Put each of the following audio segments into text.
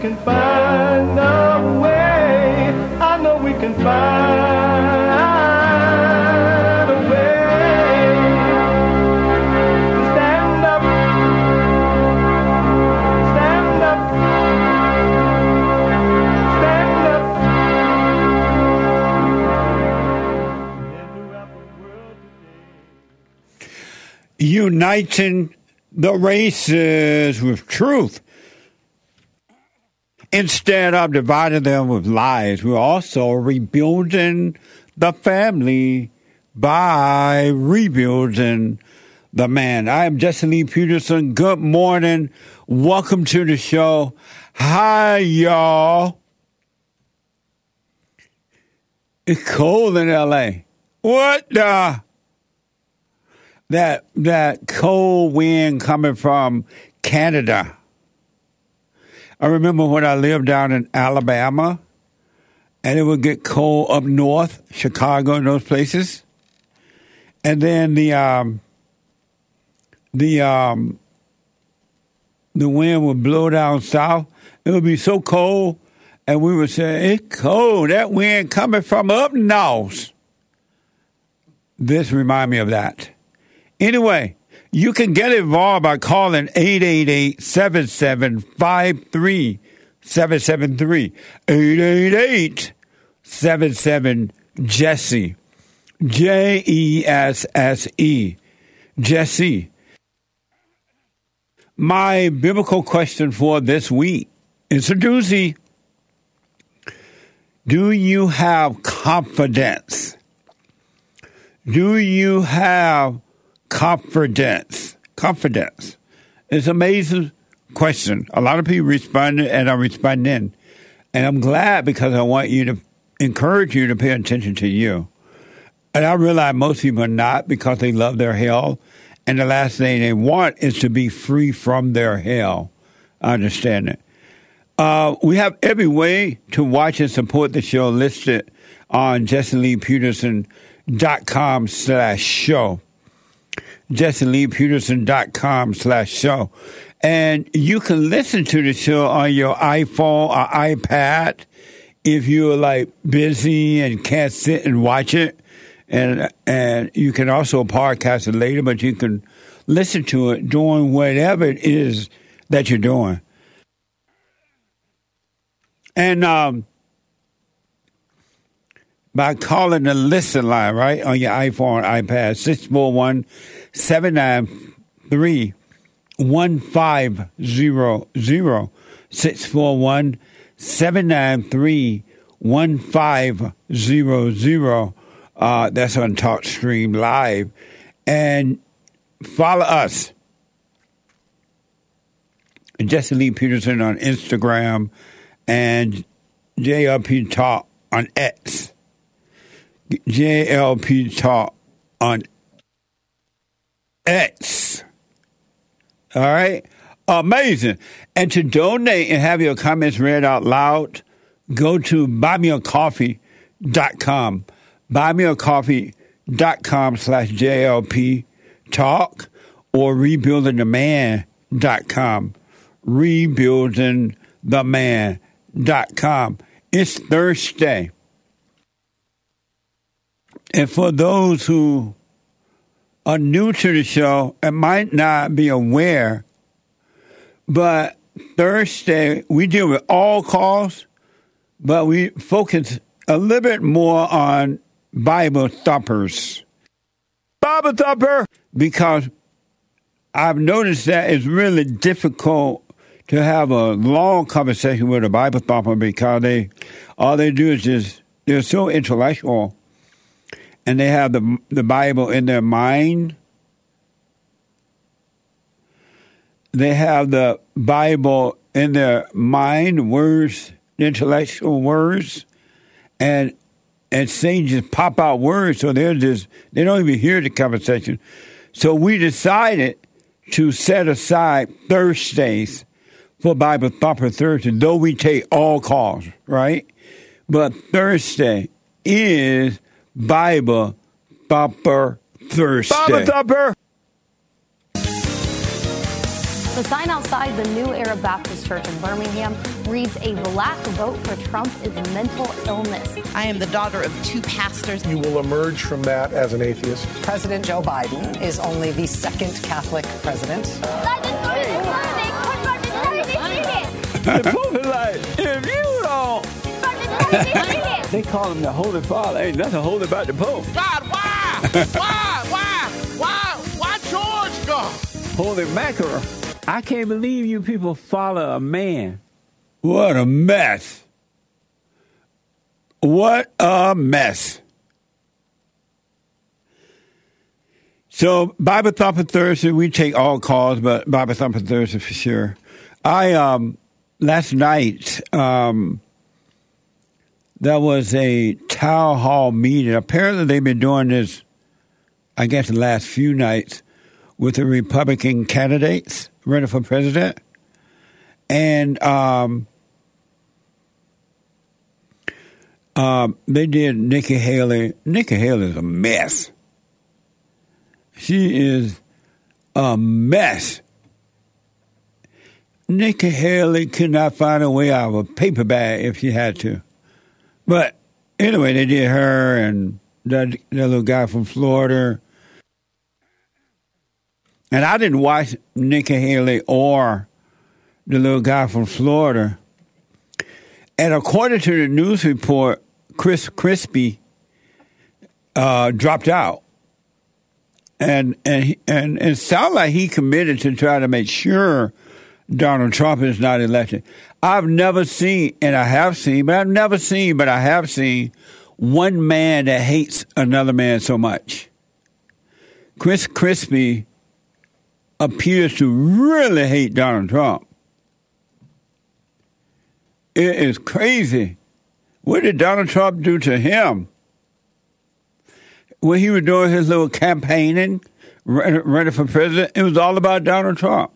can find a way. I know we can find a way. Stand up. Stand up. Stand up. Uniting the races with truth instead of dividing them with lies. We're also rebuilding the family by rebuilding the man. I am Jesse Lee Peterson. Good morning. Welcome to the show. Hi, y'all. It's cold in LA. What the? that that cold wind coming from Canada. I remember when I lived down in Alabama, and it would get cold up north, Chicago, and those places, and then the um, the um, the wind would blow down south. It would be so cold, and we would say, "It's cold. That wind coming from up north." This remind me of that. Anyway, you can get involved by calling 888-7753-773. 888-77-JESSE. J-E-S-S-E. Jesse. My biblical question for this week is a doozy. Do you have confidence? Do you have confidence? Confidence. It's an amazing question. A lot of people responded and are responding. In. And I'm glad because I want you to encourage you to pay attention to you. And I realize most people are not because they love their hell. And the last thing they want is to be free from their hell. I understand it. Uh, we have every way to watch and support the show listed on JesseLeePeterson.com slash show. JesseLeePeterson.com slash show. And you can listen to the show on your iPhone or iPad if you're like busy and can't sit and watch it. And, and you can also podcast it later, but you can listen to it doing whatever it is that you're doing. And, um, by calling the listen line, right, on your iPhone iPad, 641 793 1500. 641 793 1500. Uh, that's on TalkStream Live. And follow us. Jesse Lee Peterson on Instagram and JRP Talk on X. JLP Talk on X. All right? Amazing. And to donate and have your comments read out loud, go to buymeacoffee.com. Buymeacoffee.com slash JLP Talk or rebuildingtheman.com. Rebuildingtheman.com. It's Thursday. And for those who are new to the show and might not be aware, but Thursday we deal with all calls, but we focus a little bit more on Bible thumpers. Bible thumper! Because I've noticed that it's really difficult to have a long conversation with a Bible thumper because they all they do is just they're so intellectual and they have the the Bible in their mind. They have the Bible in their mind, words, intellectual words, and and Satan just pop out words, so they're just they don't even hear the conversation. So we decided to set aside Thursdays for Bible Thumper Thursday, though we take all calls, right? But Thursday is Bible Thumper Thursday. Bible Thumper! The sign outside the New Era Baptist Church in Birmingham reads, A black vote for Trump is mental illness. I am the daughter of two pastors. You will emerge from that as an atheist. President Joe Biden is only the second Catholic president. the Pope is like, if you don't. They call him the Holy Father. Ain't nothing holy about the Pope. God, why? why? Why? Why? Why George God? Holy mackerel. I can't believe you people follow a man. What a mess. What a mess. So Bible Thumper Thursday, we take all calls, but Bible Thumper Thursday for sure. I um last night um there was a town hall meeting. Apparently they've been doing this I guess the last few nights with the Republican candidates running for president. And um, um, they did Nikki Haley. Nikki Haley is a mess. She is a mess. Nikki Haley could not find a way out of a paper bag if she had to. But anyway, they did her and that, that little guy from Florida. And I didn't watch Nikki Haley or the little guy from Florida. And according to the news report, Chris Christie uh, dropped out. And and and it sounds like he committed to try to make sure Donald Trump is not elected. I've never seen, and I have seen, but I've never seen, but I have seen one man that hates another man so much. Chris Christie appears to really hate Donald Trump. It is crazy. What did Donald Trump do to him? When he was doing his little campaigning, running for president, it was all about Donald Trump.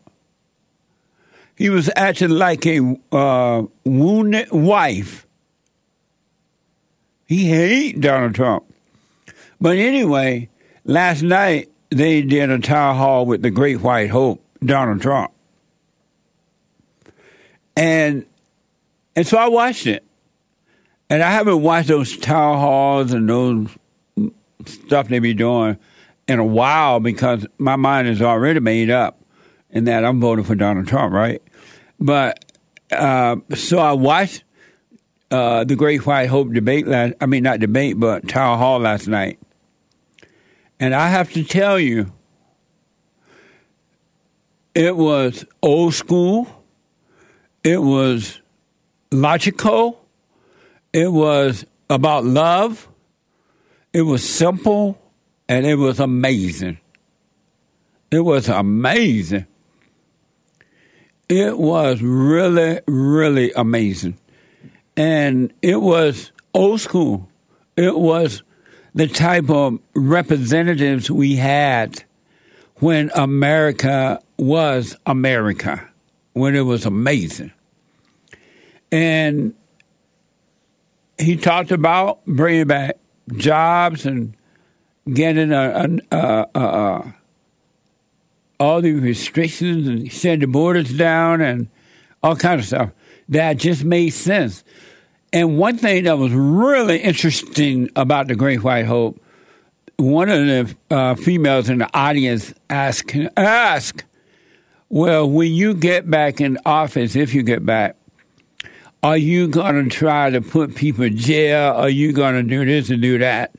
He was acting like a uh, wounded wife. He hated Donald Trump. But anyway, last night they did a town hall with the Great White Hope, Donald Trump. And and so I watched it. And I haven't watched those town halls and those stuff they be doing in a while because my mind is already made up in that I'm voting for Donald Trump, right? But uh, so I watched uh, the Great White Hope debate last. I mean, not debate, but town hall last night. And I have to tell you, it was old school. It was logical. It was about love. It was simple and it was amazing. It was amazing. It was really, really amazing. And it was old school. It was the type of representatives we had when America was America, when it was amazing. And he talked about bringing back jobs and getting a, a, a, a all the restrictions and send the borders down and all kinds of stuff. That just made sense. And one thing that was really interesting about the Great White Hope, one of the uh, females in the audience asked, ask, well, when you get back in office, if you get back, are you going to try to put people in jail? Are you going to do this and do that?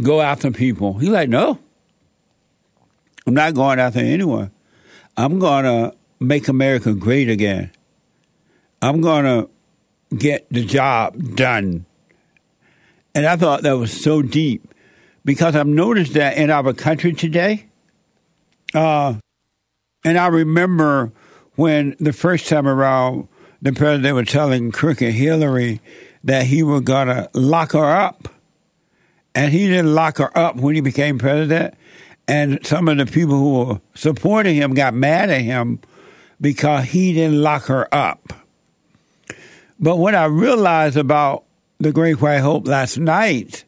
Go after people? He's like, no. I'm not going after anyone. I'm going to make America great again. I'm going to get the job done. And I thought that was so deep because I've noticed that in our country today. Uh, and I remember when the first time around, the president was telling Crooked Hillary that he was going to lock her up. And he didn't lock her up when he became president. And some of the people who were supporting him got mad at him because he didn't lock her up. But what I realized about the Great White Hope last night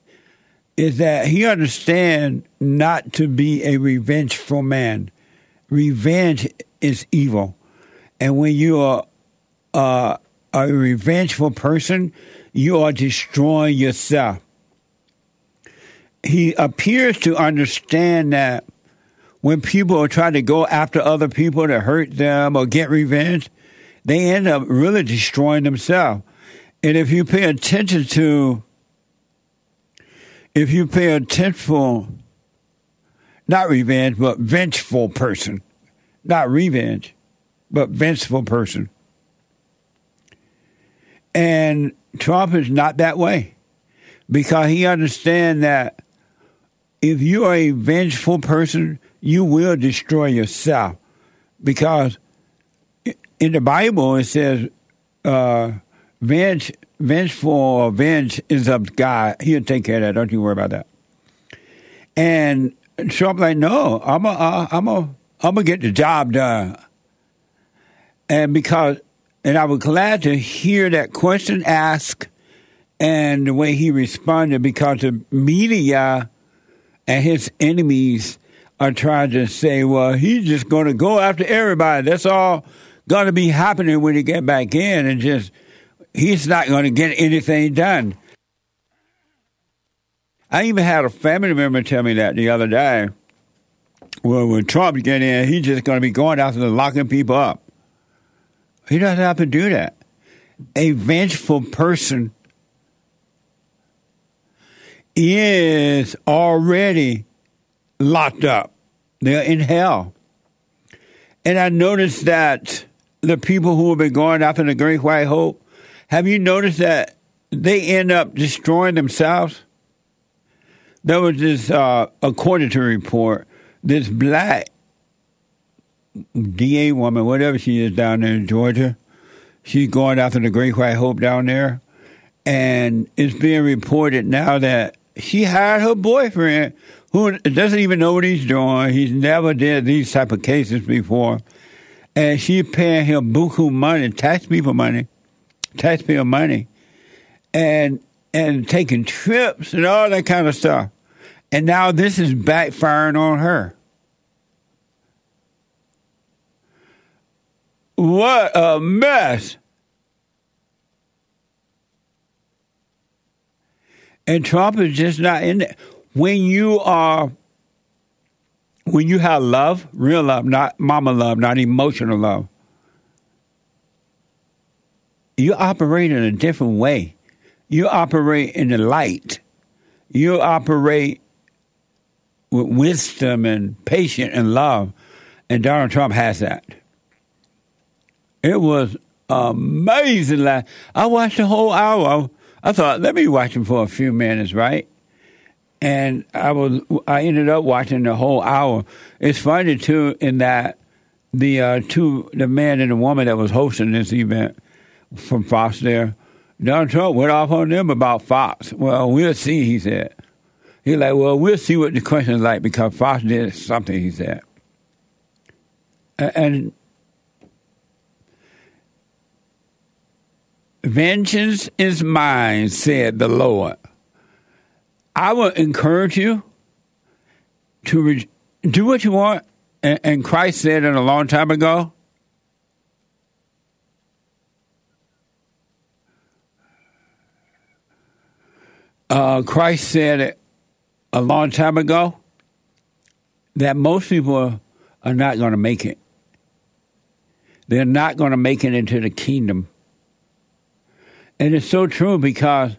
is that he understands not to be a revengeful man. Revenge is evil. And when you are uh, a revengeful person, you are destroying yourself. He appears to understand that when people are trying to go after other people to hurt them or get revenge, they end up really destroying themselves. And if you pay attention to, if you pay attention, not revenge, but vengeful person, not revenge, but vengeful person. And Trump is not that way because he understands that if you are a vengeful person, you will destroy yourself because in the Bible it says, uh, venge, vengeful or venge is of God. He'll take care of that. Don't you worry about that. And Trump like, no, I'm a, I'm a, I'm gonna get the job done. And because, and I was glad to hear that question asked and the way he responded because the media and his enemies are trying to say, well, he's just going to go after everybody. That's all going to be happening when he get back in, and just he's not going to get anything done. I even had a family member tell me that the other day. Well, when Trump get in, he's just going to be going after the locking people up. He doesn't have to do that. A vengeful person is already locked up. They're in hell. And I noticed that the people who have been going after the Great White Hope, have you noticed that they end up destroying themselves? There was this, uh, according to report, this black DA woman, whatever she is down there in Georgia, she's going after the Great White Hope down there. And it's being reported now that she hired her boyfriend who doesn't even know what he's doing. He's never did these type of cases before. And she's paying him buku money, tax people money, taxpayer money, and and taking trips and all that kind of stuff. And now this is backfiring on her. What a mess. And Trump is just not in there. When you are, when you have love, real love, not mama love, not emotional love, you operate in a different way. You operate in the light. You operate with wisdom and patience and love. And Donald Trump has that. It was amazing. I watched the whole hour. I thought, let me watch him for a few minutes, right? And I was, I ended up watching the whole hour. It's funny too, in that the uh, two, the man and the woman that was hosting this event from Fox there, Donald Trump went off on them about Fox. Well, we'll see, he said. He's like, well, we'll see what the question is like because Fox did something, he said. And vengeance is mine, said the Lord. I will encourage you to re- do what you want. And, and Christ said it a long time ago. Uh, Christ said it a long time ago that most people are not going to make it. They're not going to make it into the kingdom. And it's so true because,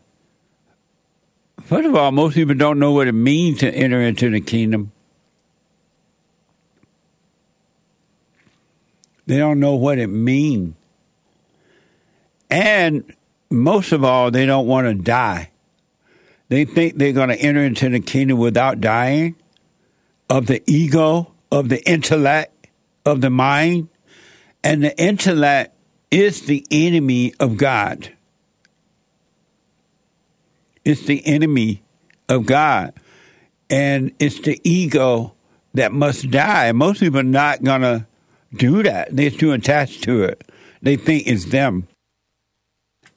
first of all, most people don't know what it means to enter into the kingdom. They don't know what it means. And most of all, they don't want to die. They think they're going to enter into the kingdom without dying of the ego, of the intellect, of the mind. And the intellect is the enemy of God. It's the enemy of God. And it's the ego that must die. Most people are not going to do that. They're too attached to it. They think it's them.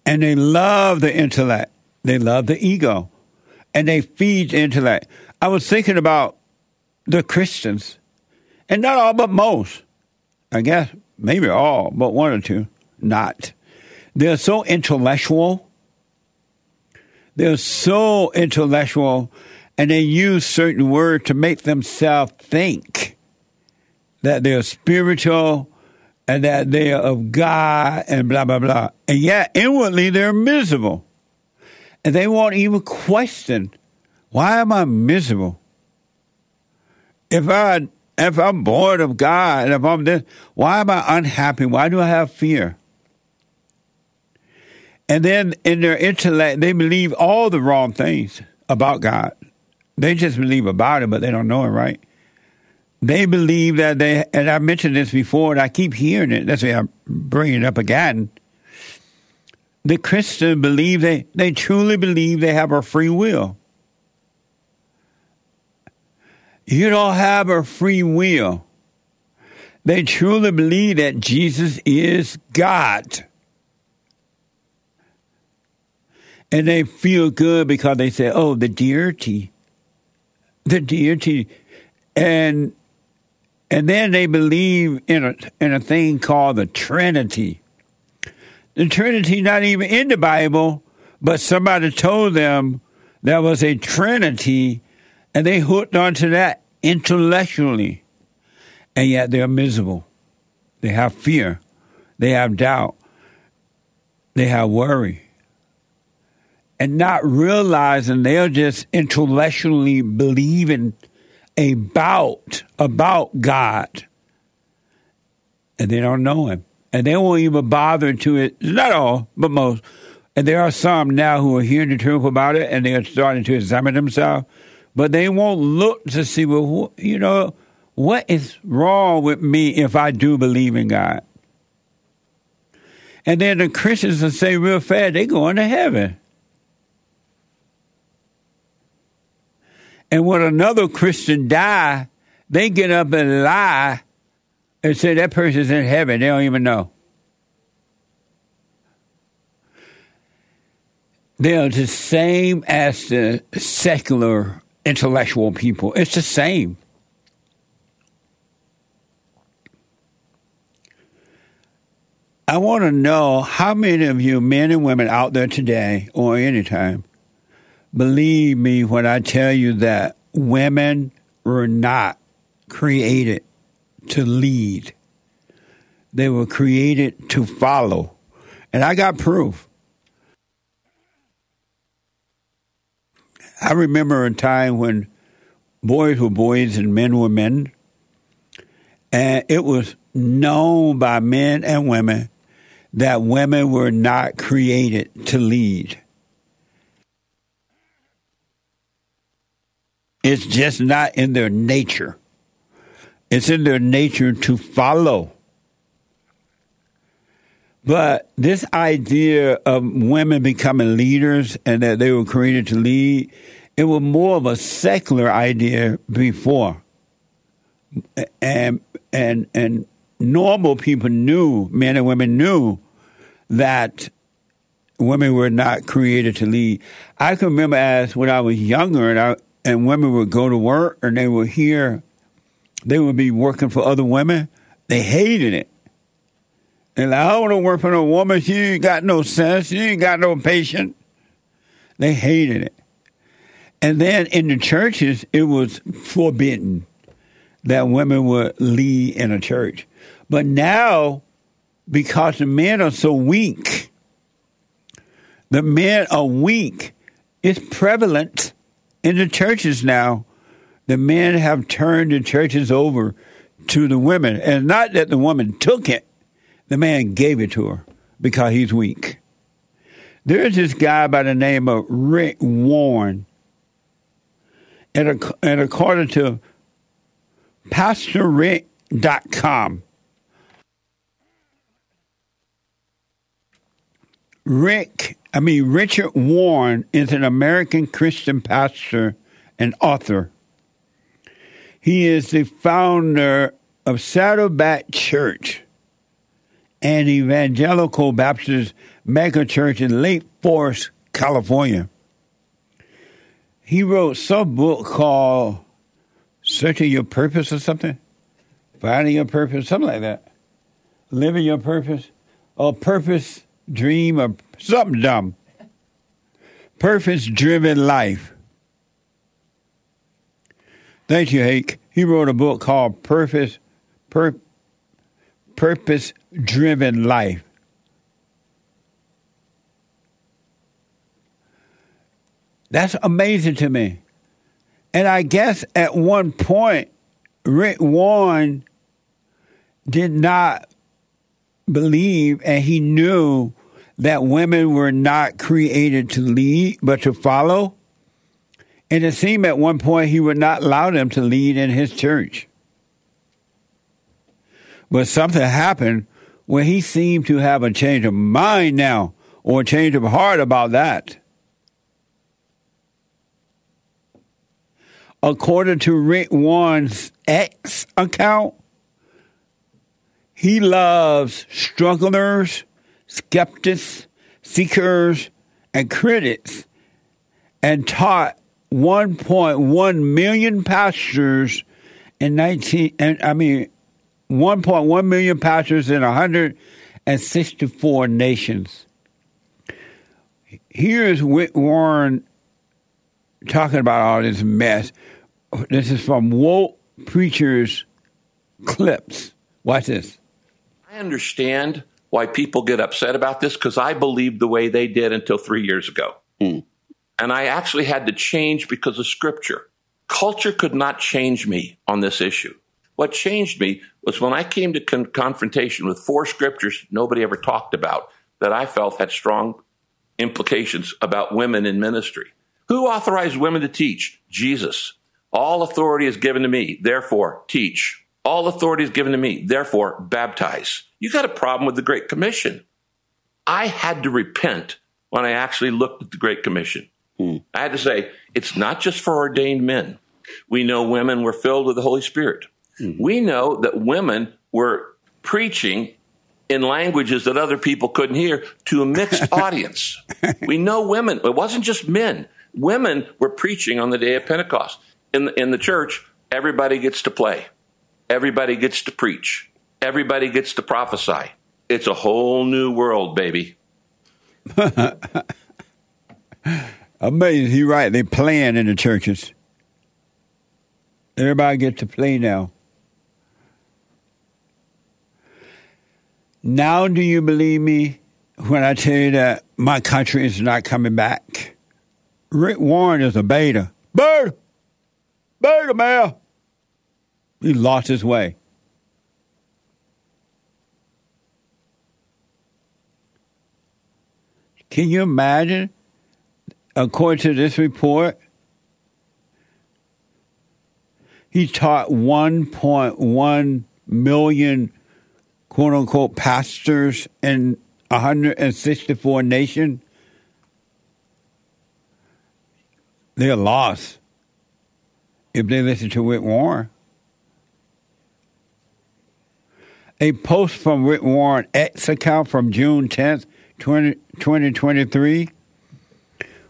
And they love the intellect. They love the ego. And they feed the intellect. I was thinking about the Christians, and not all, but most. I guess maybe all, but one or two, not. They're so intellectual. They're so intellectual, and they use certain words to make themselves think that they're spiritual and that they are of God and blah, blah, blah. And yet, inwardly, they're miserable. And they won't even question, why am I miserable? If I if I'm bored of God, if I'm this, why am I unhappy? Why do I have fear? And then in their intellect, they believe all the wrong things about God. They just believe about it, but they don't know it, right? They believe that they, and I mentioned this before, and I keep hearing it. That's why I'm bringing it up again. The Christians believe they, they truly believe they have a free will. You don't have a free will. They truly believe that Jesus is God. And they feel good because they say, oh, the deity. The deity. And and then they believe in a in a thing called the Trinity. The Trinity not even in the Bible, but somebody told them there was a Trinity and they hooked onto that intellectually. And yet they're miserable. They have fear. They have doubt. They have worry. And not realizing they're just intellectually believing about about God. And they don't know him. And they won't even bother to it. Not all, but most. And there are some now who are hearing the truth about it and they are starting to examine themselves but they won't look to see, well, you know, what is wrong with me if I do believe in God? And then the Christians will say real fast, they're going to heaven. And when another Christian die, they get up and lie and say that person's in heaven. They don't even know. They are the same as the secular intellectual people. It's the same. I want to know how many of you, men and women out there today or anytime, believe me when I tell you that women were not created to lead, they were created to follow. And I got proof. I remember a time when boys were boys and men were men, and it was known by men and women that women were not created to lead. It's just not in their nature. It's in their nature to follow. But this idea of women becoming leaders and that they were created to lead, it was more of a secular idea before. And and and normal people knew, men and women knew that women were not created to lead. I can remember as when I was younger and I, and women would go to work and they would hear they would be working for other women. They hated it and like, I don't want to work for no woman. She ain't got no sense. She ain't got no patience. They hated it. And then in the churches, it was forbidden that women would lead in a church. But now, because the men are so weak, the men are weak. It's prevalent in the churches now. The men have turned the churches over to the women. And not that the woman took it, the man gave it to her because he's weak. There's this guy by the name of Rick Warren. And, and according to PastorRick.com, Rick, I mean, Richard Warren is an American Christian pastor and author. He is the founder of Saddleback Church, an evangelical Baptist megachurch in Lake Forest, California. He wrote some book called Searching Your Purpose or something, Finding Your Purpose, something like that. Living Your Purpose, or Purpose Dream, or something dumb. Purpose Driven Life. Thank you, Hake. He wrote a book called Purpose, Pur- Purpose Driven Life. That's amazing to me. And I guess at one point, Rick Warren did not believe and he knew that women were not created to lead but to follow. And it seemed at one point he would not allow them to lead in his church. But something happened where he seemed to have a change of mind now or a change of heart about that. According to Rick Warren's X account, he loves strugglers, skeptics, seekers, and critics, and taught 1.1 million pastors in 19 and I mean 1.1 million pastors in 164 nations. Here's Rick Warren talking about all this mess. This is from Woke Preachers clips. Watch this. I understand why people get upset about this because I believed the way they did until three years ago. Hmm. And I actually had to change because of scripture. Culture could not change me on this issue. What changed me was when I came to con- confrontation with four scriptures nobody ever talked about that I felt had strong implications about women in ministry. Who authorized women to teach? Jesus. All authority is given to me, therefore teach. All authority is given to me, therefore baptize. You got a problem with the Great Commission. I had to repent when I actually looked at the Great Commission. Hmm. I had to say, it's not just for ordained men. We know women were filled with the Holy Spirit. Hmm. We know that women were preaching in languages that other people couldn't hear to a mixed audience. We know women, it wasn't just men. Women were preaching on the day of Pentecost. In the, in the church, everybody gets to play. Everybody gets to preach. Everybody gets to prophesy. It's a whole new world, baby. Amazing. He right. They playing in the churches. Everybody gets to play now. Now, do you believe me when I tell you that my country is not coming back? Rick Warren is a beta. Beta! Beta, man! He lost his way. Can you imagine? According to this report, he taught 1.1 million quote unquote pastors in 164 nations. They're lost if they listen to Rick Warren. A post from Rick Warren X account from June 10th, 20, 2023,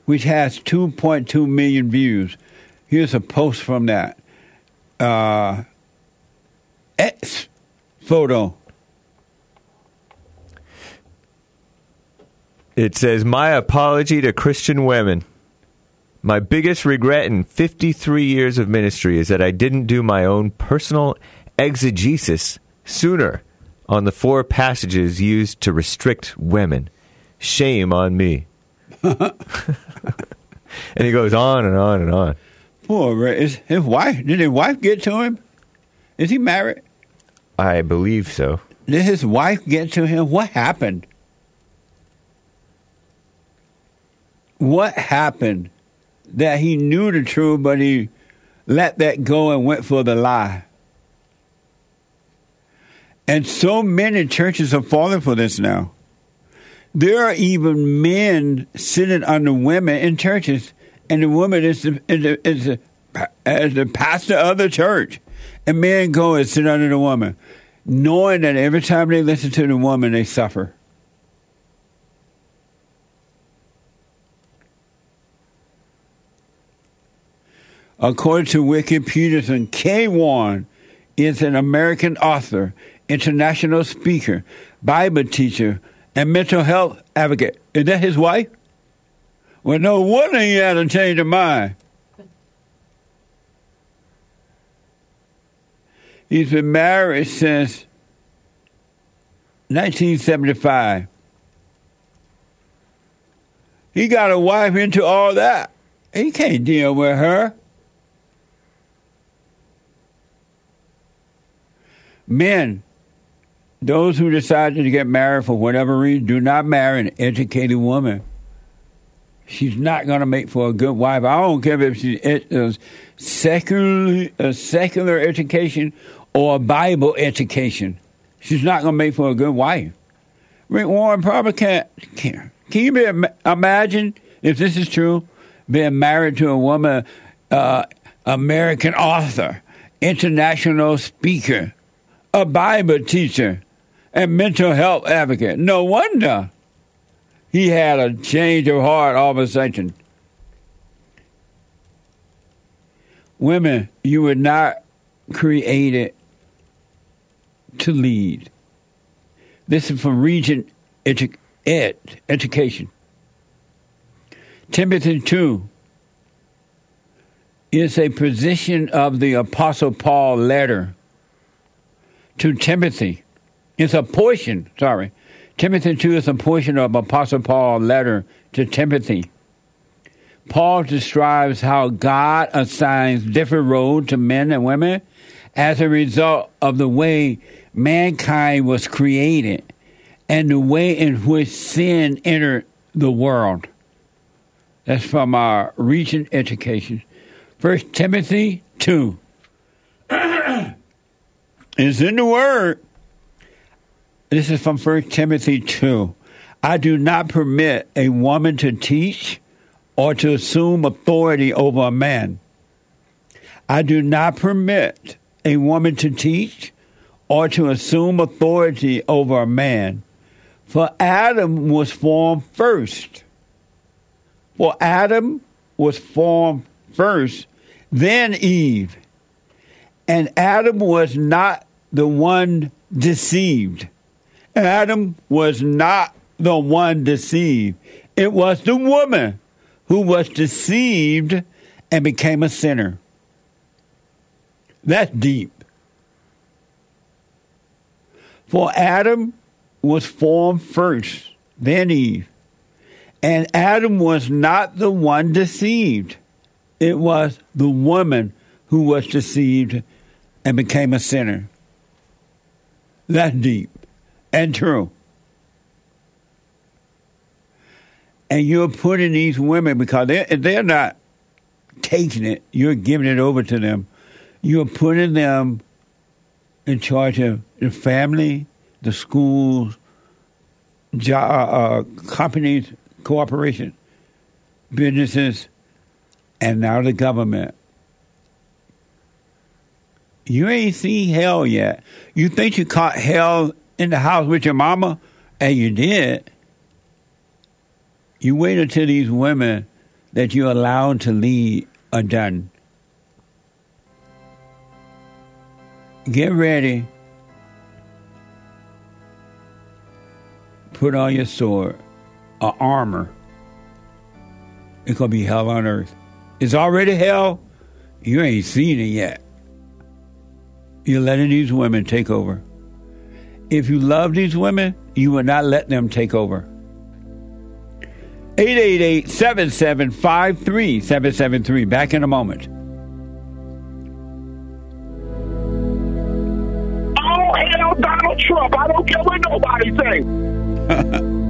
which has 2.2 million views. Here's a post from that. Uh, X photo. It says, My apology to Christian women. My biggest regret in 53 years of ministry is that I didn't do my own personal exegesis sooner on the four passages used to restrict women. Shame on me. and he goes on and on and on. Poor Is his wife? Did his wife get to him? Is he married? I believe so. Did his wife get to him? What happened? What happened that he knew the truth, but he let that go and went for the lie? And so many churches are falling for this now. There are even men sitting under women in churches, and the woman is the, is the, is the, is the pastor of the church. And men go and sit under the woman, knowing that every time they listen to the woman, they suffer. According to Wiki Peterson, Kay Warren is an American author, international speaker, Bible teacher, and mental health advocate. Is that his wife? Well, no wonder he had a change of mind. He's been married since 1975. He got a wife into all that. He can't deal with her. Men, those who decide to get married for whatever reason, do not marry an educated woman. She's not going to make for a good wife. I don't care if she's a secular, a secular education or a Bible education. She's not going to make for a good wife. Rick Warren probably can't. Can, can you be, imagine if this is true? Being married to a woman, uh, American author, international speaker, a Bible teacher, and mental health advocate. No wonder he had a change of heart all of a sudden. Women, you were not created to lead. This is from Regent edu- Ed, Education. Timothy 2 is a position of the Apostle Paul letter to Timothy. It's a portion, sorry. Timothy 2 is a portion of Apostle Paul's letter to Timothy. Paul describes how God assigns different roles to men and women as a result of the way mankind was created and the way in which sin entered the world. That's from our Regent Education. First Timothy 2 is in the Word. This is from First Timothy 2. I do not permit a woman to teach or to assume authority over a man. I do not permit a woman to teach or to assume authority over a man. For Adam was formed first. For Adam was formed first, then Eve. And Adam was not the one deceived. Adam was not the one deceived. It was the woman who was deceived and became a sinner. That's deep. For Adam was formed first, then Eve. And Adam was not the one deceived. It was the woman who was deceived and became a sinner. That's deep and true. And you're putting these women, because they're, they're not taking it, you're giving it over to them. You're putting them in charge of the family, the schools, job, uh, companies, corporations, businesses, and now the government. You ain't seen hell yet. You think you caught hell in the house with your mama, and you did. You wait until these women that you allowed to lead are done. Get ready. Put on your sword, or armor. It's gonna be hell on earth. It's already hell. You ain't seen it yet. You're letting these women take over. If you love these women, you will not let them take over. 888 7753 773. Back in a moment. Oh, hell, Donald Trump. I don't care what nobody thinks.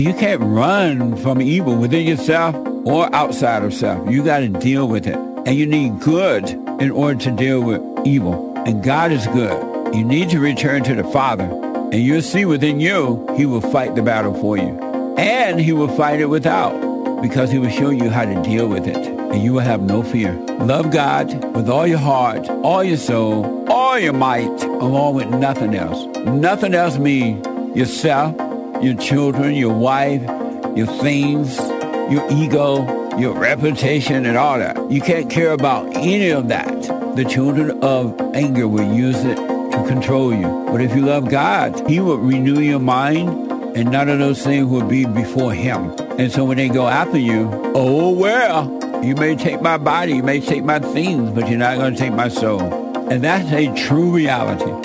You can't run from evil within yourself or outside of self. You got to deal with it. And you need good in order to deal with evil. And God is good. You need to return to the Father, and you'll see within you, He will fight the battle for you. And He will fight it without, because He will show you how to deal with it, and you will have no fear. Love God with all your heart, all your soul, all your might, along with nothing else. Nothing else means yourself, your children, your wife, your things, your ego, your reputation, and all that. You can't care about any of that. The children of anger will use it to control you. But if you love God, He will renew your mind, and none of those things will be before Him. And so when they go after you, oh well, you may take my body, you may take my things, but you're not going to take my soul. And that's a true reality.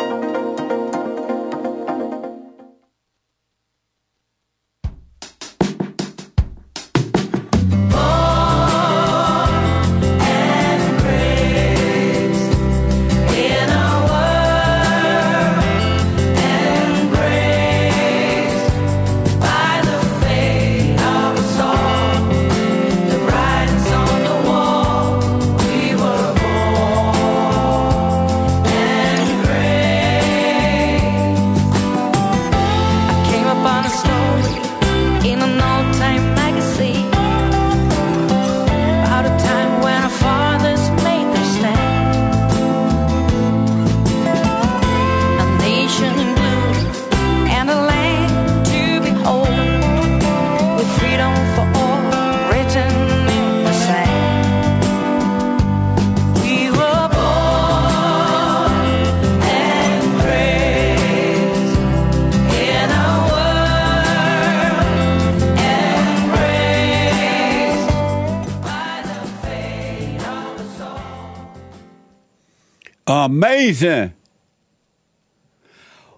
Amazing.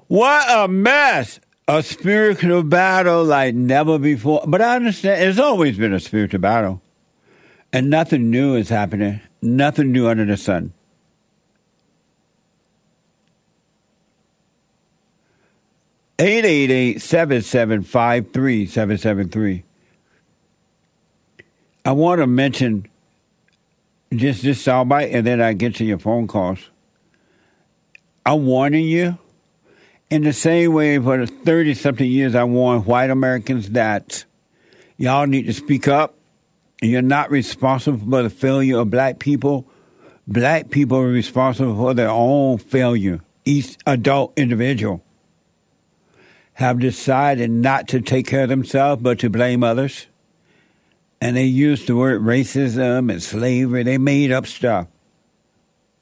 What a mess. A spiritual battle like never before. But I understand it's always been a spiritual battle. And nothing new is happening. Nothing new under the sun. Eight eight eight seven seven five three seven seven three. I want to mention just this soundbite, and then I get to your phone calls. I'm warning you. In the same way, for the 30 something years, I warned white Americans that y'all need to speak up. And you're not responsible for the failure of black people. Black people are responsible for their own failure. Each adult individual have decided not to take care of themselves, but to blame others. And they use the word racism and slavery. They made up stuff.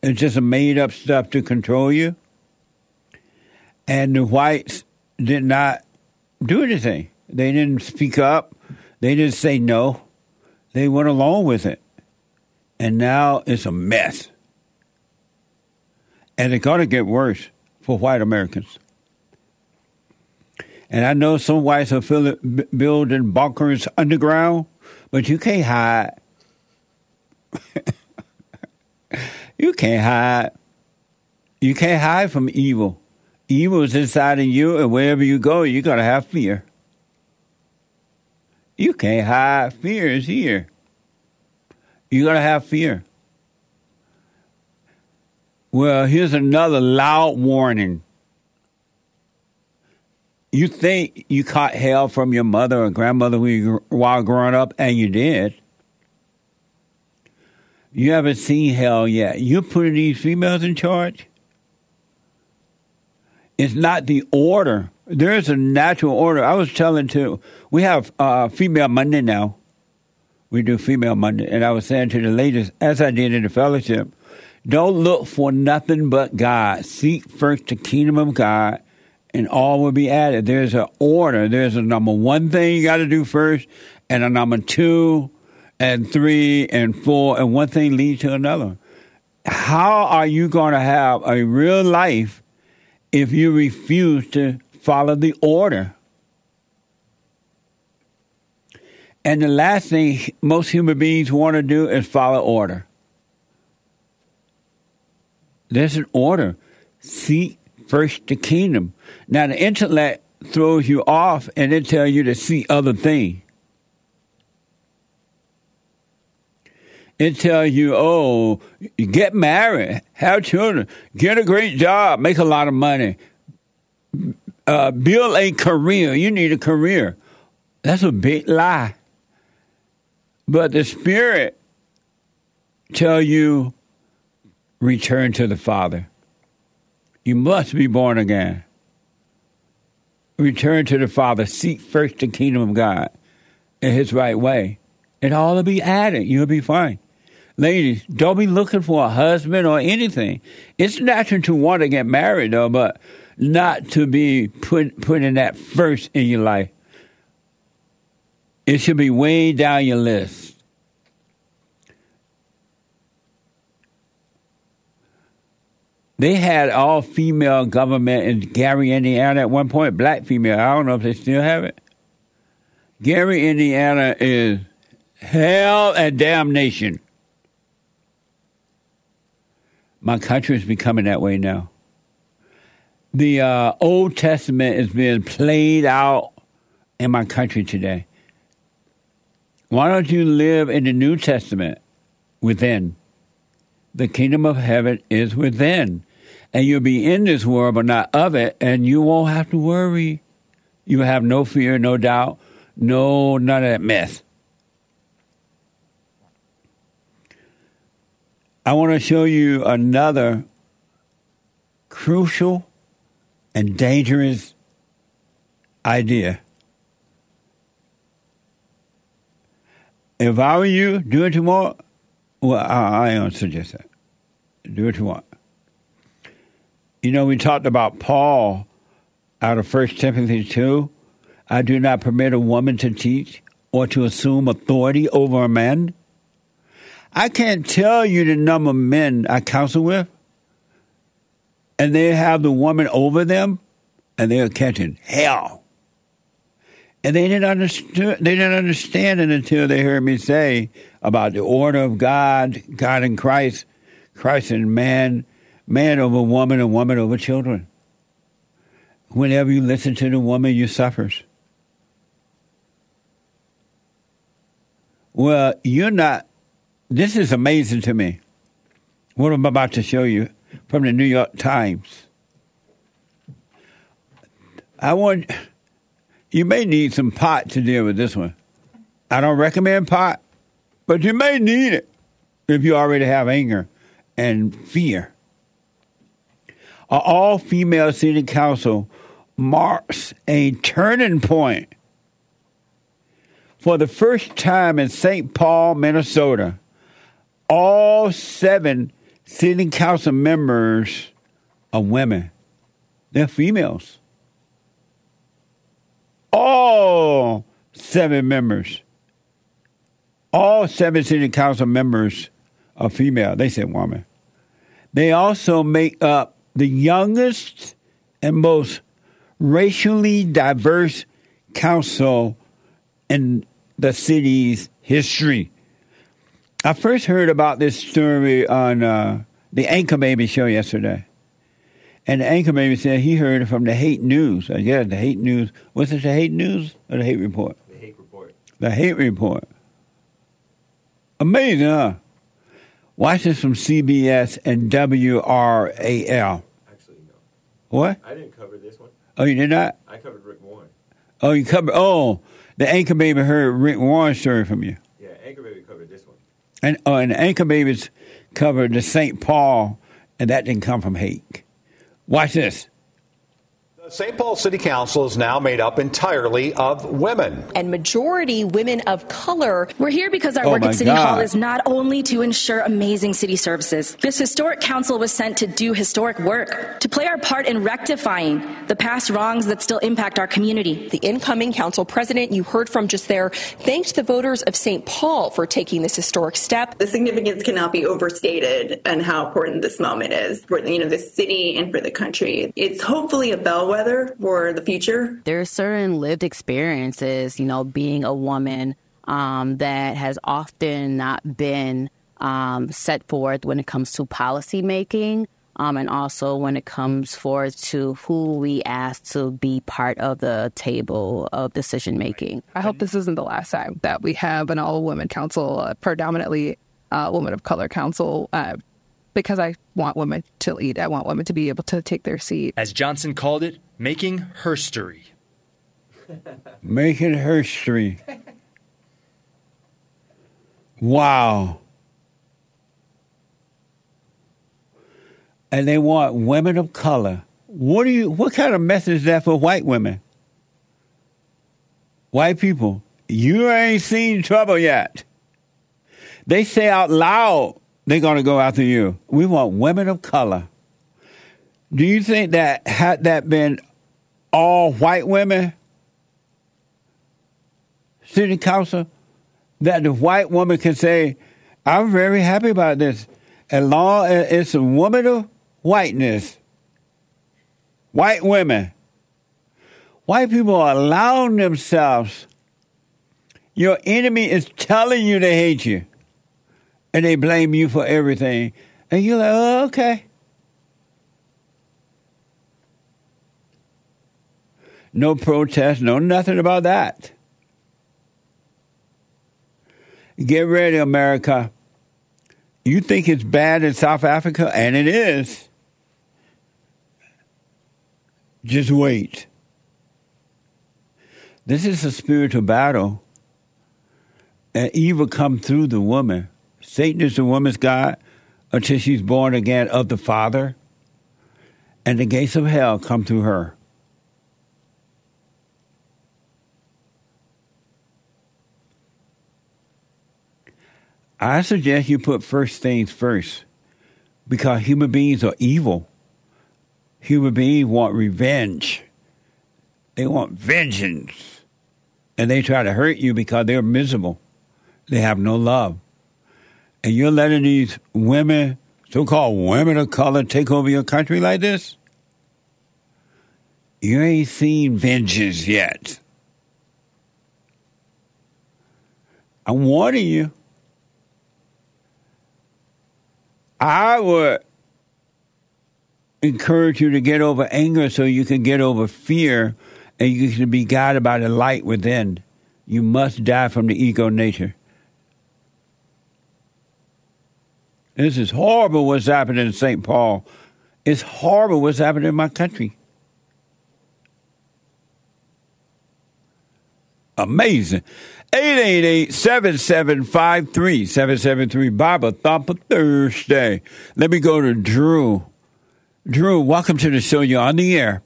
It's just a made up stuff to control you. And the whites did not do anything. They didn't speak up. They didn't say no. They went along with it. And now it's a mess. And it's going to get worse for white Americans. And I know some whites are building bunkers underground, but you can't hide. you can't hide. You can't hide from evil. Evil is inside of you, and wherever you go, you're going to have fear. You can't hide. Fear is here. You're going to have fear. Well, here's another loud warning. You think you caught hell from your mother or grandmother while growing up, and you did. You haven't seen hell yet. You're putting these females in charge. It's not the order. There is a natural order. I was telling to we have uh, female Monday now. We do female Monday, and I was saying to the ladies, as I did in the fellowship, don't look for nothing but God. Seek first the kingdom of God, and all will be added. There's an order. There's a number one thing you got to do first, and a number two, and three, and four, and one thing leads to another. How are you going to have a real life if you refuse to follow the order? And the last thing most human beings want to do is follow order. There's an order. Seek first the kingdom. Now the intellect throws you off and it tells you to see other things. It tells you, oh, get married, have children, get a great job, make a lot of money, uh, build a career. You need a career. That's a big lie. But the Spirit tell you, return to the Father. You must be born again. Return to the Father. Seek first the kingdom of God in His right way. And all will be added. You'll be fine. Ladies, don't be looking for a husband or anything. It's natural to want to get married, though, but not to be put, putting that first in your life. It should be way down your list. They had all female government in Gary, Indiana at one point, black female. I don't know if they still have it. Gary, Indiana is hell and damnation. My country is becoming that way now. The uh, Old Testament is being played out in my country today. Why don't you live in the New Testament within? The kingdom of heaven is within. And you'll be in this world, but not of it, and you won't have to worry. You have no fear, no doubt, no, none of that mess. I want to show you another crucial and dangerous idea. If I were you, do it tomorrow. Well, I, don't suggest that. Do it tomorrow. You know, we talked about Paul out of 1 Timothy 2. I do not permit a woman to teach or to assume authority over a man. I can't tell you the number of men I counsel with, and they have the woman over them, and they are catching hell. And they didn't understand. They didn't understand it until they heard me say about the order of God, God and Christ, Christ and man, man over woman, and woman over children. Whenever you listen to the woman, you suffers. Well, you're not. This is amazing to me. What I'm about to show you from the New York Times. I want. You may need some pot to deal with this one. I don't recommend pot, but you may need it if you already have anger and fear. An all female city council marks a turning point. For the first time in St. Paul, Minnesota, all seven city council members are women. They're females. All seven members, all seven city council members are female. They said woman. They also make up the youngest and most racially diverse council in the city's history. I first heard about this story on uh, the Anchor Baby show yesterday. And the Anchor Baby said he heard it from the Hake News. I guess the Hake News. Was it the Hake News or the Hake Report? The Hake Report. The Hake Report. Amazing, huh? Watch this from CBS and WRAL. Actually, no. What? I didn't cover this one. Oh, you did not? I covered Rick Warren. Oh, you covered. Oh, the Anchor Baby heard Rick Warren's story from you. Yeah, Anchor Baby covered this one. And, oh, and Anchor Babies covered the St. Paul, and that didn't come from Hake. Watch this. The St. Paul City Council is now made up entirely of women. and majority women of color. We're here because our Oh work my at City God. Hall is not only to ensure amazing city services. This historic council was sent to do historic work, to play our part in rectifying the past wrongs that still impact our community. The incoming council president you heard from just there thanked the voters of St. Paul for taking this historic step. The significance cannot be overstated and how important this moment is for you know the city and for the country. It's hopefully a bellwether for the future. There are certain lived experiences, you know, being a woman um, that has often not been um, set forth when it comes to policy making. Um, and also when it comes forward to who we ask to be part of the table of decision making. I hope this isn't the last time that we have an all women council, uh, predominantly uh, Women of Color Council uh, because I want women to lead. I want women to be able to take their seat. As Johnson called it, making herstory. Making history. Wow. And they want women of color. What do you what kind of message is that for white women? White people, you ain't seen trouble yet. They say out loud they're gonna go after you. We want women of color. Do you think that had that been all white women, city council, that the white woman can say, I'm very happy about this. As long as it's a woman of whiteness, white women, white people are allowing themselves. Your enemy is telling you they hate you, and they blame you for everything. And you're like, oh, okay. No protest, no nothing about that. Get ready, America. You think it's bad in South Africa, and it is. Just wait. This is a spiritual battle. And evil come through the woman. Satan is the woman's God until she's born again of the Father. And the gates of hell come through her. I suggest you put first things first because human beings are evil. Human beings want revenge. They want vengeance. And they try to hurt you because they're miserable. They have no love. And you're letting these women, so called women of color, take over your country like this? You ain't seen vengeance yet. I'm warning you. I would encourage you to get over anger so you can get over fear and you can be guided by the light within. You must die from the ego nature. This is horrible what's happening in St. Paul. It's horrible what's happening in my country. Amazing. 888-7753-773 Bible Thumper Thursday. Let me go to Drew. Drew, welcome to the show. You're on the air.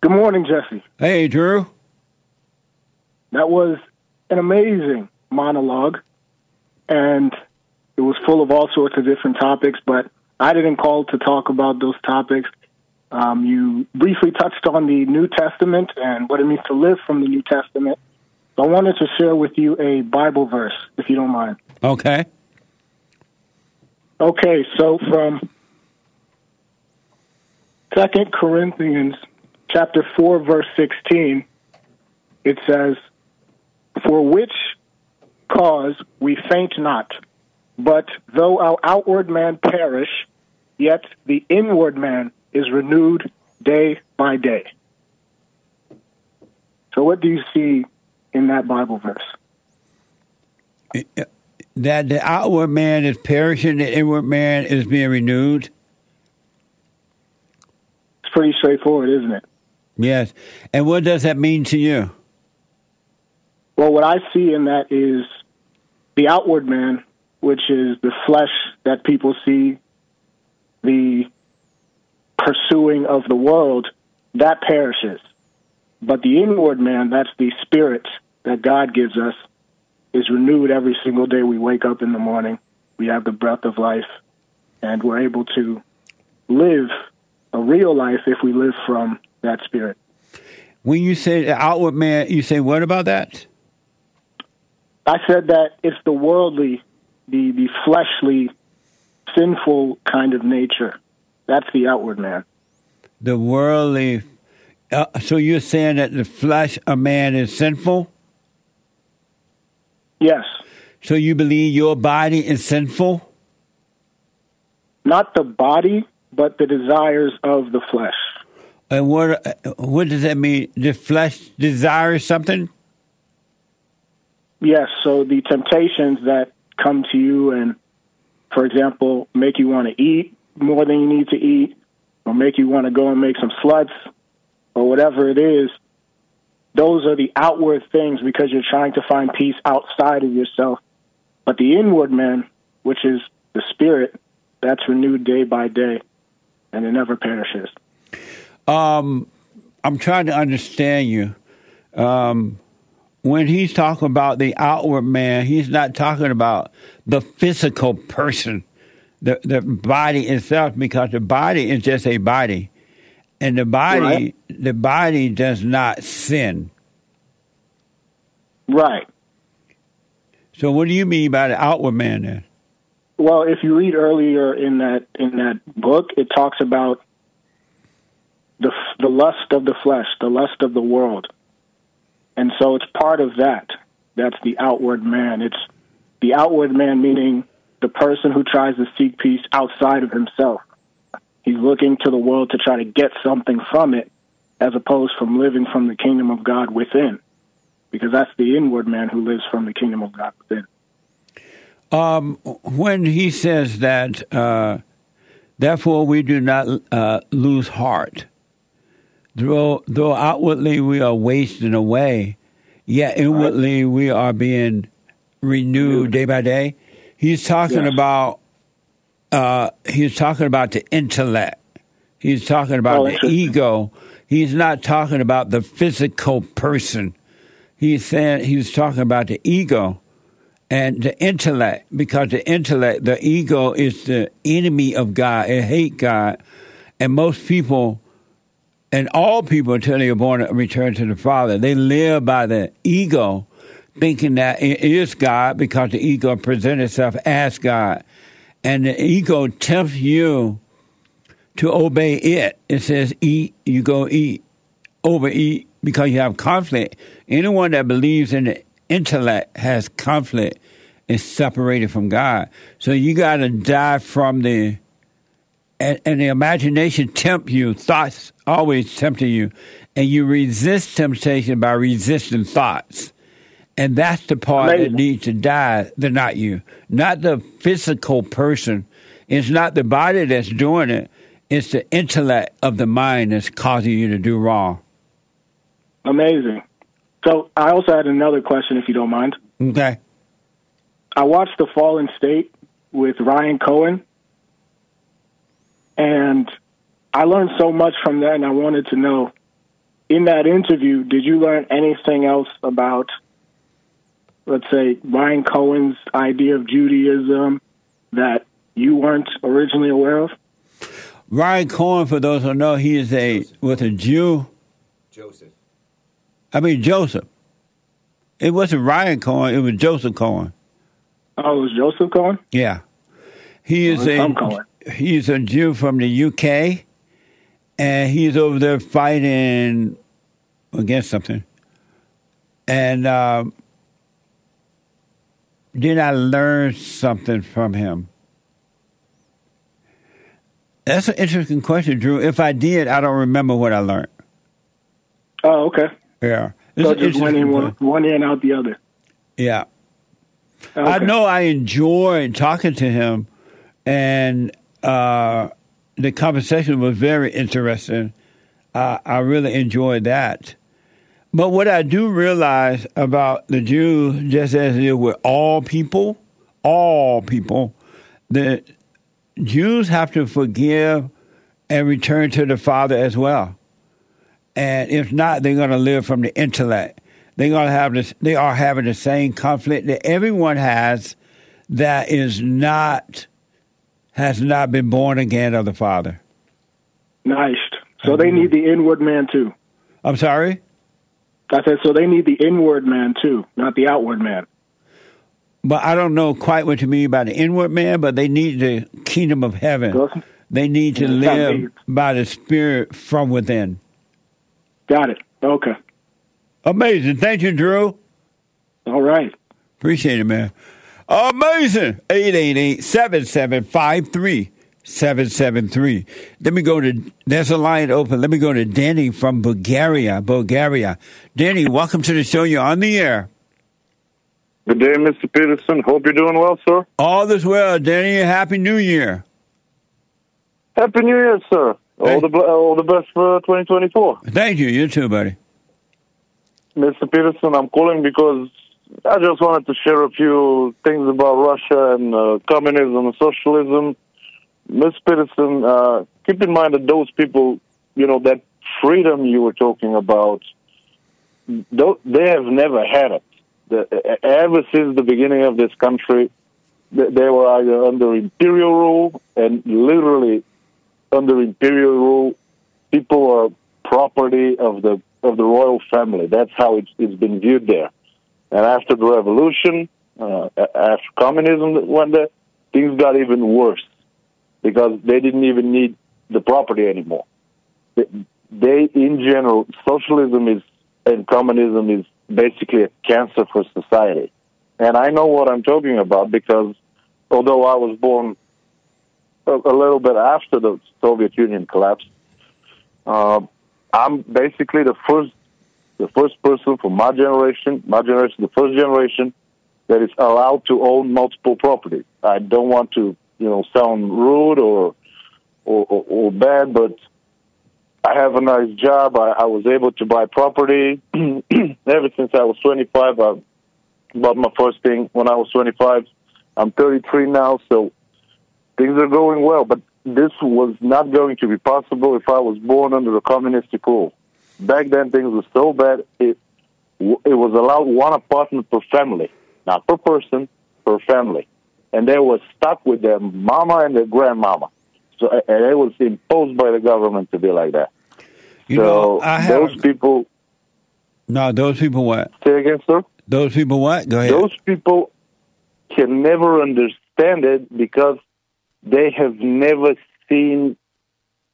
Good morning, Jesse. Hey, Drew. That was an amazing monologue, and it was full of all sorts of different topics, but I didn't call to talk about those topics. Um, you briefly touched on the New Testament and what it means to live from the New Testament. I wanted to share with you a Bible verse, if you don't mind. Okay. Okay, so from Second Corinthians chapter four, verse sixteen, it says, For which cause we faint not, but though our outward man perish, yet the inward man is renewed day by day. So what do you see in that Bible verse? That the outward man is perishing, the inward man is being renewed. It's pretty straightforward, isn't it? Yes. And what does that mean to you? Well, what I see in that is the outward man, which is the flesh that people see, the pursuing of the world, that perishes. But the inward man, that's the spirit that God gives us, is renewed every single day we wake up in the morning. We have the breath of life, and we're able to live a real life if we live from that spirit. When you say outward man, you say what about that? I said that it's the worldly, the, the fleshly, sinful kind of nature. That's the outward man. The worldly. Uh, so you're saying that the flesh of man is sinful? Yes. So you believe your body is sinful? Not the body, but the desires of the flesh. And what what does that mean? The flesh desires something? Yes. So the temptations that come to you and, for example, make you want to eat more than you need to eat, or make you want to go and make some sluts, or whatever it is, those are the outward things because you're trying to find peace outside of yourself. But the inward man, which is the spirit, that's renewed day by day, and it never perishes. Um, I'm trying to understand you. Um, when he's talking about the outward man, he's not talking about the physical person, the the body itself, because the body is just a body, and the body Right. the body does not sin. Right. So, what do you mean by the outward man then? Well, if you read earlier in that in that book, it talks about the the lust of the flesh, the lust of the world, and so it's part of that. That's the outward man. It's the outward man, meaning the person who tries to seek peace outside of himself. He's looking to the world to try to get something from it, as opposed from living from the kingdom of God within, because that's the inward man who lives from the kingdom of God within. Um, when he says that, uh, therefore we do not uh, lose heart, though, though outwardly we are wasting away, yet inwardly we are being renewed day by day. He's talking Yes. about uh, he's talking about the intellect. He's talking about Oh, the ego. He's not talking about the physical person. He's saying he's talking about the ego and the intellect, because the intellect, the ego is the enemy of God. It hate God, and most people, and all people until they are born return to the Father, they live by the ego, thinking that it is God because the ego presents itself as God, and the ego tempts you to obey it. It says eat, you go eat, overeat because you have conflict. Anyone that believes in the intellect has conflict is separated from God. So you got to die from the and, and the imagination tempt you. Thoughts always tempting you, and you resist temptation by resisting thoughts. And that's the part that needs to die. They're not you, not the physical person. It's not the body that's doing it. It's the intellect of the mind that's causing you to do wrong. Amazing. So I also had another question, if you don't mind. Okay. I watched The Fallen State with Ryan Cohen, and I learned so much from that, and I wanted to know in that interview, did you learn anything else about, let's say, Ryan Cohen's idea of Judaism that you weren't originally aware of? Ryan Cohen, for those who know, he is a was a Jew. Joseph. I mean Joseph. It wasn't Ryan Cohen. It was Joseph Cohen. Oh, it was Joseph Cohen? Yeah, he is Oh, a Cohen. he's a Jew from the UK, and he's over there fighting against something. And um, then I learned something from him. That's an interesting question, Drew. If I did, I don't remember what I learned. Oh, okay. Yeah. It's So just went in one, one and out the other. Yeah. I know I enjoyed talking to him, and uh, the conversation was very interesting. Uh, I really enjoyed that. But what I do realize about the Jews, just as it with all people, all people, the Jews have to forgive and return to the Father as well. And if not, they're going to live from the intellect. They're going to have this. They are having the same conflict that everyone has, that is not has not been born again of the Father. Nice. So they need the inward man too. I'm sorry. I said so they need the inward man too, not the outward man. But I don't know quite what you mean by the inward man, but they need the kingdom of heaven. They need to live by the Spirit from within. Got it. Okay. Amazing. Thank you, Drew. All right. Appreciate it, man. Amazing. 888-775-3773. Let me go to, there's a line open. Let me go to Denny from Bulgaria. Bulgaria. Denny, welcome to the show. You're on the air. Good day, Mr. Peterson. Hope you're doing well, sir. All is well, Denny. Happy New Year. Happy New Year, sir. All the all the best for 2024. Thank you. You too, buddy. Mr. Peterson, I'm calling because I just wanted to share a few things about Russia and uh, communism and socialism. Mr. Peterson, uh, keep in mind that those people, you know, that freedom you were talking about, they have never had it. The, ever since the beginning of this country, they were either under imperial rule, and literally under imperial rule, people are property of the of the royal family. That's how it's, it's been viewed there. And after the revolution, uh, after communism went there, things got even worse because they didn't even need the property anymore. They, they in general, socialism is and communism is basically a cancer for society. And I know what I'm talking about because although I was born a, a little bit after the Soviet Union collapsed, uh, I'm basically the first, the first person from my generation, my generation, the first generation that is allowed to own multiple properties. I don't want to, you know, sound rude or or, or, or bad, but I have a nice job. I, I was able to buy property ever since I was 25. I bought my first thing when I was 25. I'm 33 now, so things are going well. But this was not going to be possible if I was born under a communistic rule. Back then, things were so bad. It it was allowed one apartment per family, not per person, per family, and they were stuck with their mama and their grandmama. So and it was imposed by the government to be like that. You so know, I those people. No, those people what? Say again, sir. Those people what? Go ahead. Those people can never understand it because they have never seen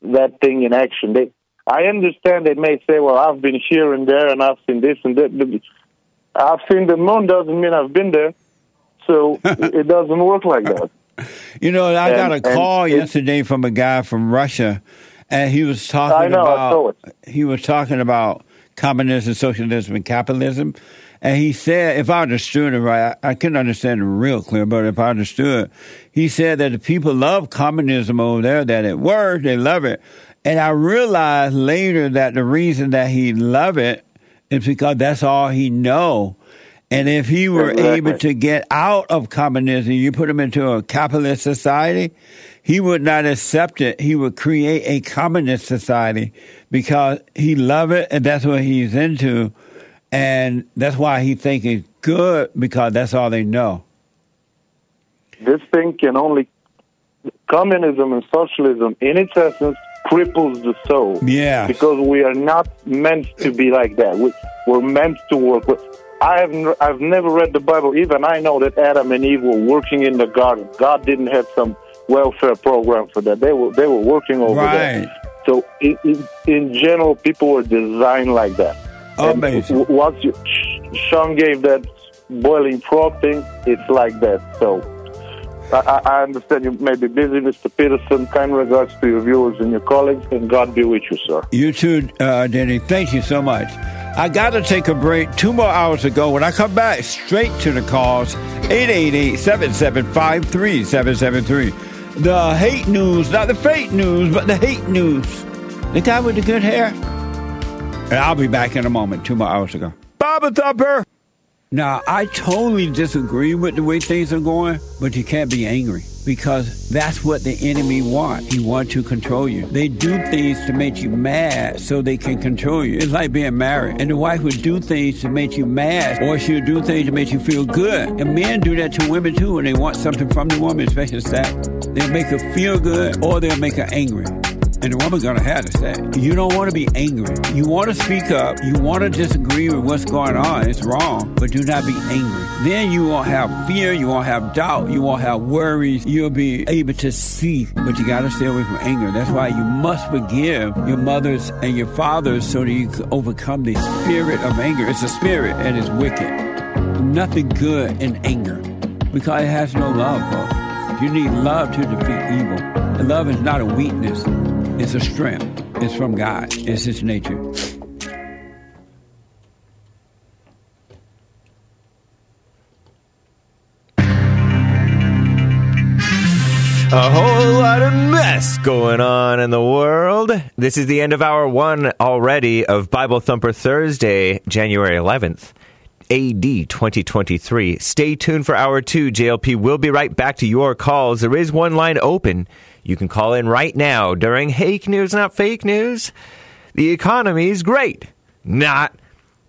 that thing in action. They, I understand they may say, "Well, I've been here and there, and I've seen this and that." But I've seen the moon doesn't mean I've been there, so it doesn't work like that. You know, I got a And- and call yesterday from a guy from Russia, and he was talking know, about he was talking about communism, socialism, and capitalism. And he said, if I understood it right, I, I couldn't understand it real clear, but if I understood, he said that the people love communism over there, that it works, they love it. And I realized later that the reason that he love it is because that's all he know. And if he were Exactly. able to get out of communism, you put him into a capitalist society, he would not accept it. He would create a communist society because he love it and that's what he's into. And that's why he think it's good because that's all they know. This thing can only communism and socialism, in its essence, cripples the soul. Yeah. because we are not meant to be like that. We, we're meant to work. with- I have n- I've never read the Bible. Even I know that Adam and Eve were working in the garden. God didn't have some welfare program for that. They were they were working over Right. there. So in, in, in general, people were designed like that. And Amazing. w- once you, Sean gave that boiling frog thing, it's like that. So I, I understand you may be busy, Mr. Peterson. Kind regards to your viewers and your colleagues, and God be with you, sir. You too, uh, Denny. Thank you so much. I got to take a break. Two more hours ago. When I come back, straight to the calls 888 775 3773. The Hake news, not the fake news, but the Hake news. The guy with the good hair. And I'll be back in a moment. Two more hours ago. Baba Thumper. Now, I totally disagree with the way things are going, but you can't be angry because that's what the enemy want. He wants to control you. They do things to make you mad so they can control you. It's like being married. And the wife would do things to make you mad or she'll do things to make you feel good. And men do that to women too when they want something from the woman, especially sex. They'll make her feel good or they'll make her angry. And the woman's gonna have to say, you don't want to be angry. You want to speak up. You want to disagree with what's going on. It's wrong, but do not be angry. Then you won't have fear. You won't have doubt. You won't have worries. You'll be able to see, but you got to stay away from anger. That's why you must forgive your mothers and your fathers so that you can overcome the spirit of anger. It's a spirit and it's wicked. Nothing good in anger because it has no love, folks. You need love to defeat evil. And love is not a weakness. It's a strength. It's from God. It's His nature. A whole lot of mess going on in the world. This is the end of hour one already of Bible Thumper Thursday, January 11th. AD 2023. Stay tuned for hour two. JLP will be right back to your calls. There is one line open you can call in right now during Hake News, not fake news. The economy is great. Not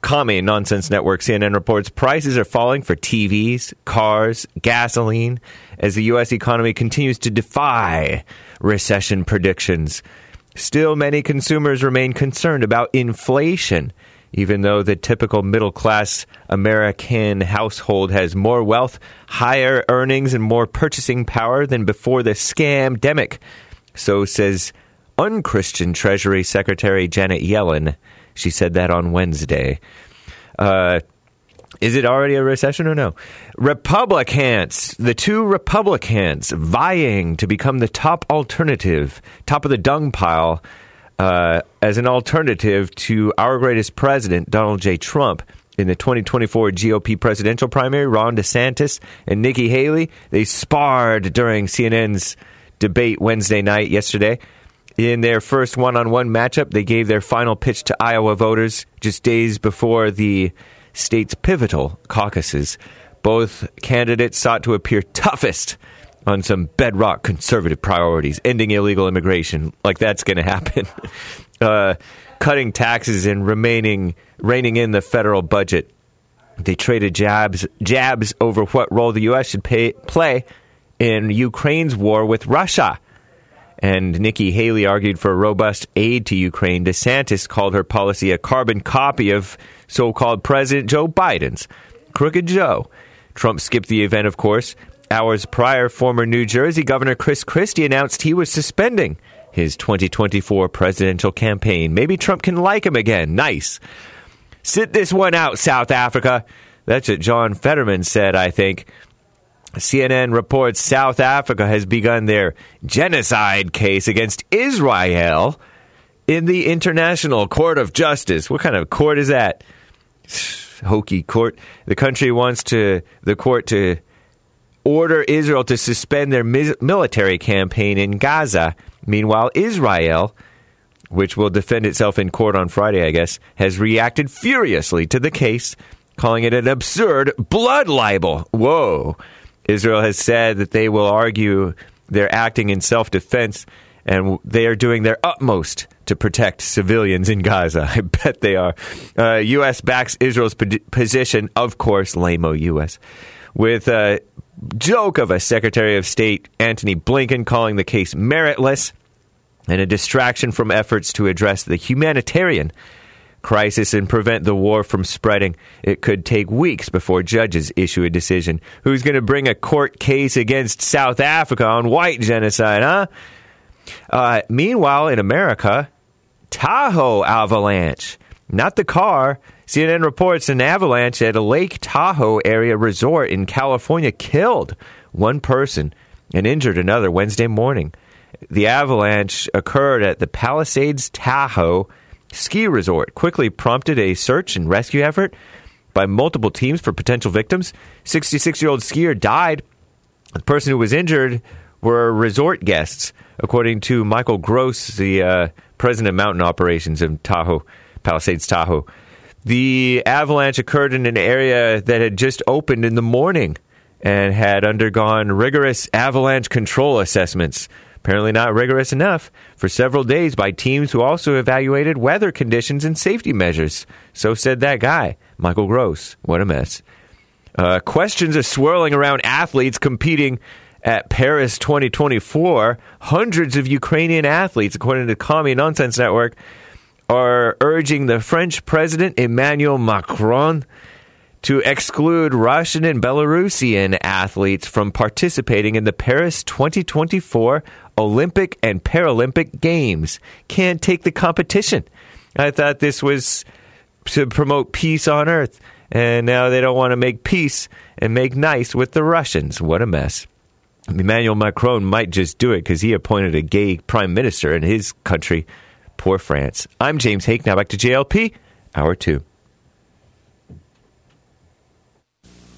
Commie Nonsense Network CNN reports prices are falling for TVs, cars, gasoline as the U.S. economy continues to defy recession predictions. Still, many consumers remain concerned about inflation, even though the typical middle class American household has more wealth, higher earnings, and more purchasing power than before the scam-demic. So says unchristian Treasury Secretary Janet Yellen. She said that on Wednesday. Uh, is it already a recession or no? Republicans, the two Republicans vying to become the top alternative, top of the dung pile, uh, as an alternative to our greatest president, Donald J. Trump. In the 2024 GOP presidential primary, Ron DeSantis and Nikki Haley, they sparred during CNN's debate Wednesday night yesterday. In their first one on one matchup, they gave their final pitch to Iowa voters just days before the state's pivotal caucuses. Both candidates sought to appear toughest on some bedrock conservative priorities, ending illegal immigration, like that's going to happen, uh, cutting taxes and remaining reining in the federal budget. They traded jabs jabs over what role the U.S. should pay, play in Ukraine's war with Russia and Nikki Haley argued for robust aid to Ukraine. DeSantis called her policy a carbon copy of so called President Joe Biden's. Crooked Joe. Trump skipped the event, of course. Hours prior, former New Jersey Governor Chris Christie announced he was suspending his 2024 presidential campaign. Maybe Trump can like him again. Nice. Sit this one out, South Africa. That's what John Fetterman said, I think. CNN reports South Africa has begun their genocide case against Israel in the International Court of Justice. What kind of court is that? Hokey court. The country wants to the court to order Israel to suspend their military campaign in Gaza. Meanwhile, Israel, which will defend itself in court on Friday, I guess, has reacted furiously to the case, calling it an absurd blood libel. Whoa. Israel has said that they will argue they're acting in self defense and they are doing their utmost to protect civilians in Gaza. I bet they are. Uh, U.S. backs Israel's position, of course, lame U.S., with a joke of a Secretary of State, Antony Blinken, calling the case meritless and a distraction from efforts to address the humanitarian crisis and prevent the war from spreading. It could take weeks before judges issue a decision. Who's going to bring a court case against South Africa on white genocide, huh? Uh, meanwhile, in America, Tahoe avalanche. Not the car. CNN reports an avalanche at a Lake Tahoe area resort in California killed one person and injured another Wednesday morning. The avalanche occurred at the Palisades Tahoe ski resort quickly prompted a search and rescue effort by multiple teams for potential victims. 66 year old skier died. The person who was injured were resort guests, according to Michael Gross, the uh, president of mountain operations in Tahoe, Palisades, Tahoe. The avalanche occurred in an area that had just opened in the morning and had undergone rigorous avalanche control assessments apparently not rigorous enough, for several days by teams who also evaluated weather conditions and safety measures. So said that guy, Michael Gross. What a mess. Uh, questions are swirling around athletes competing at Paris 2024. Hundreds of Ukrainian athletes, according to Commie Nonsense Network, are urging the French President Emmanuel Macron to exclude Russian and Belarusian athletes from participating in the Paris 2024 Olympic and Paralympic Games. Can't take the competition. I thought this was to promote peace on earth, and now they don't want to make peace and make nice with the Russians. What a mess. Emmanuel Macron might just do it because he appointed a gay prime minister in his country. Poor France. I'm James Hake. Now back to JLP, hour two.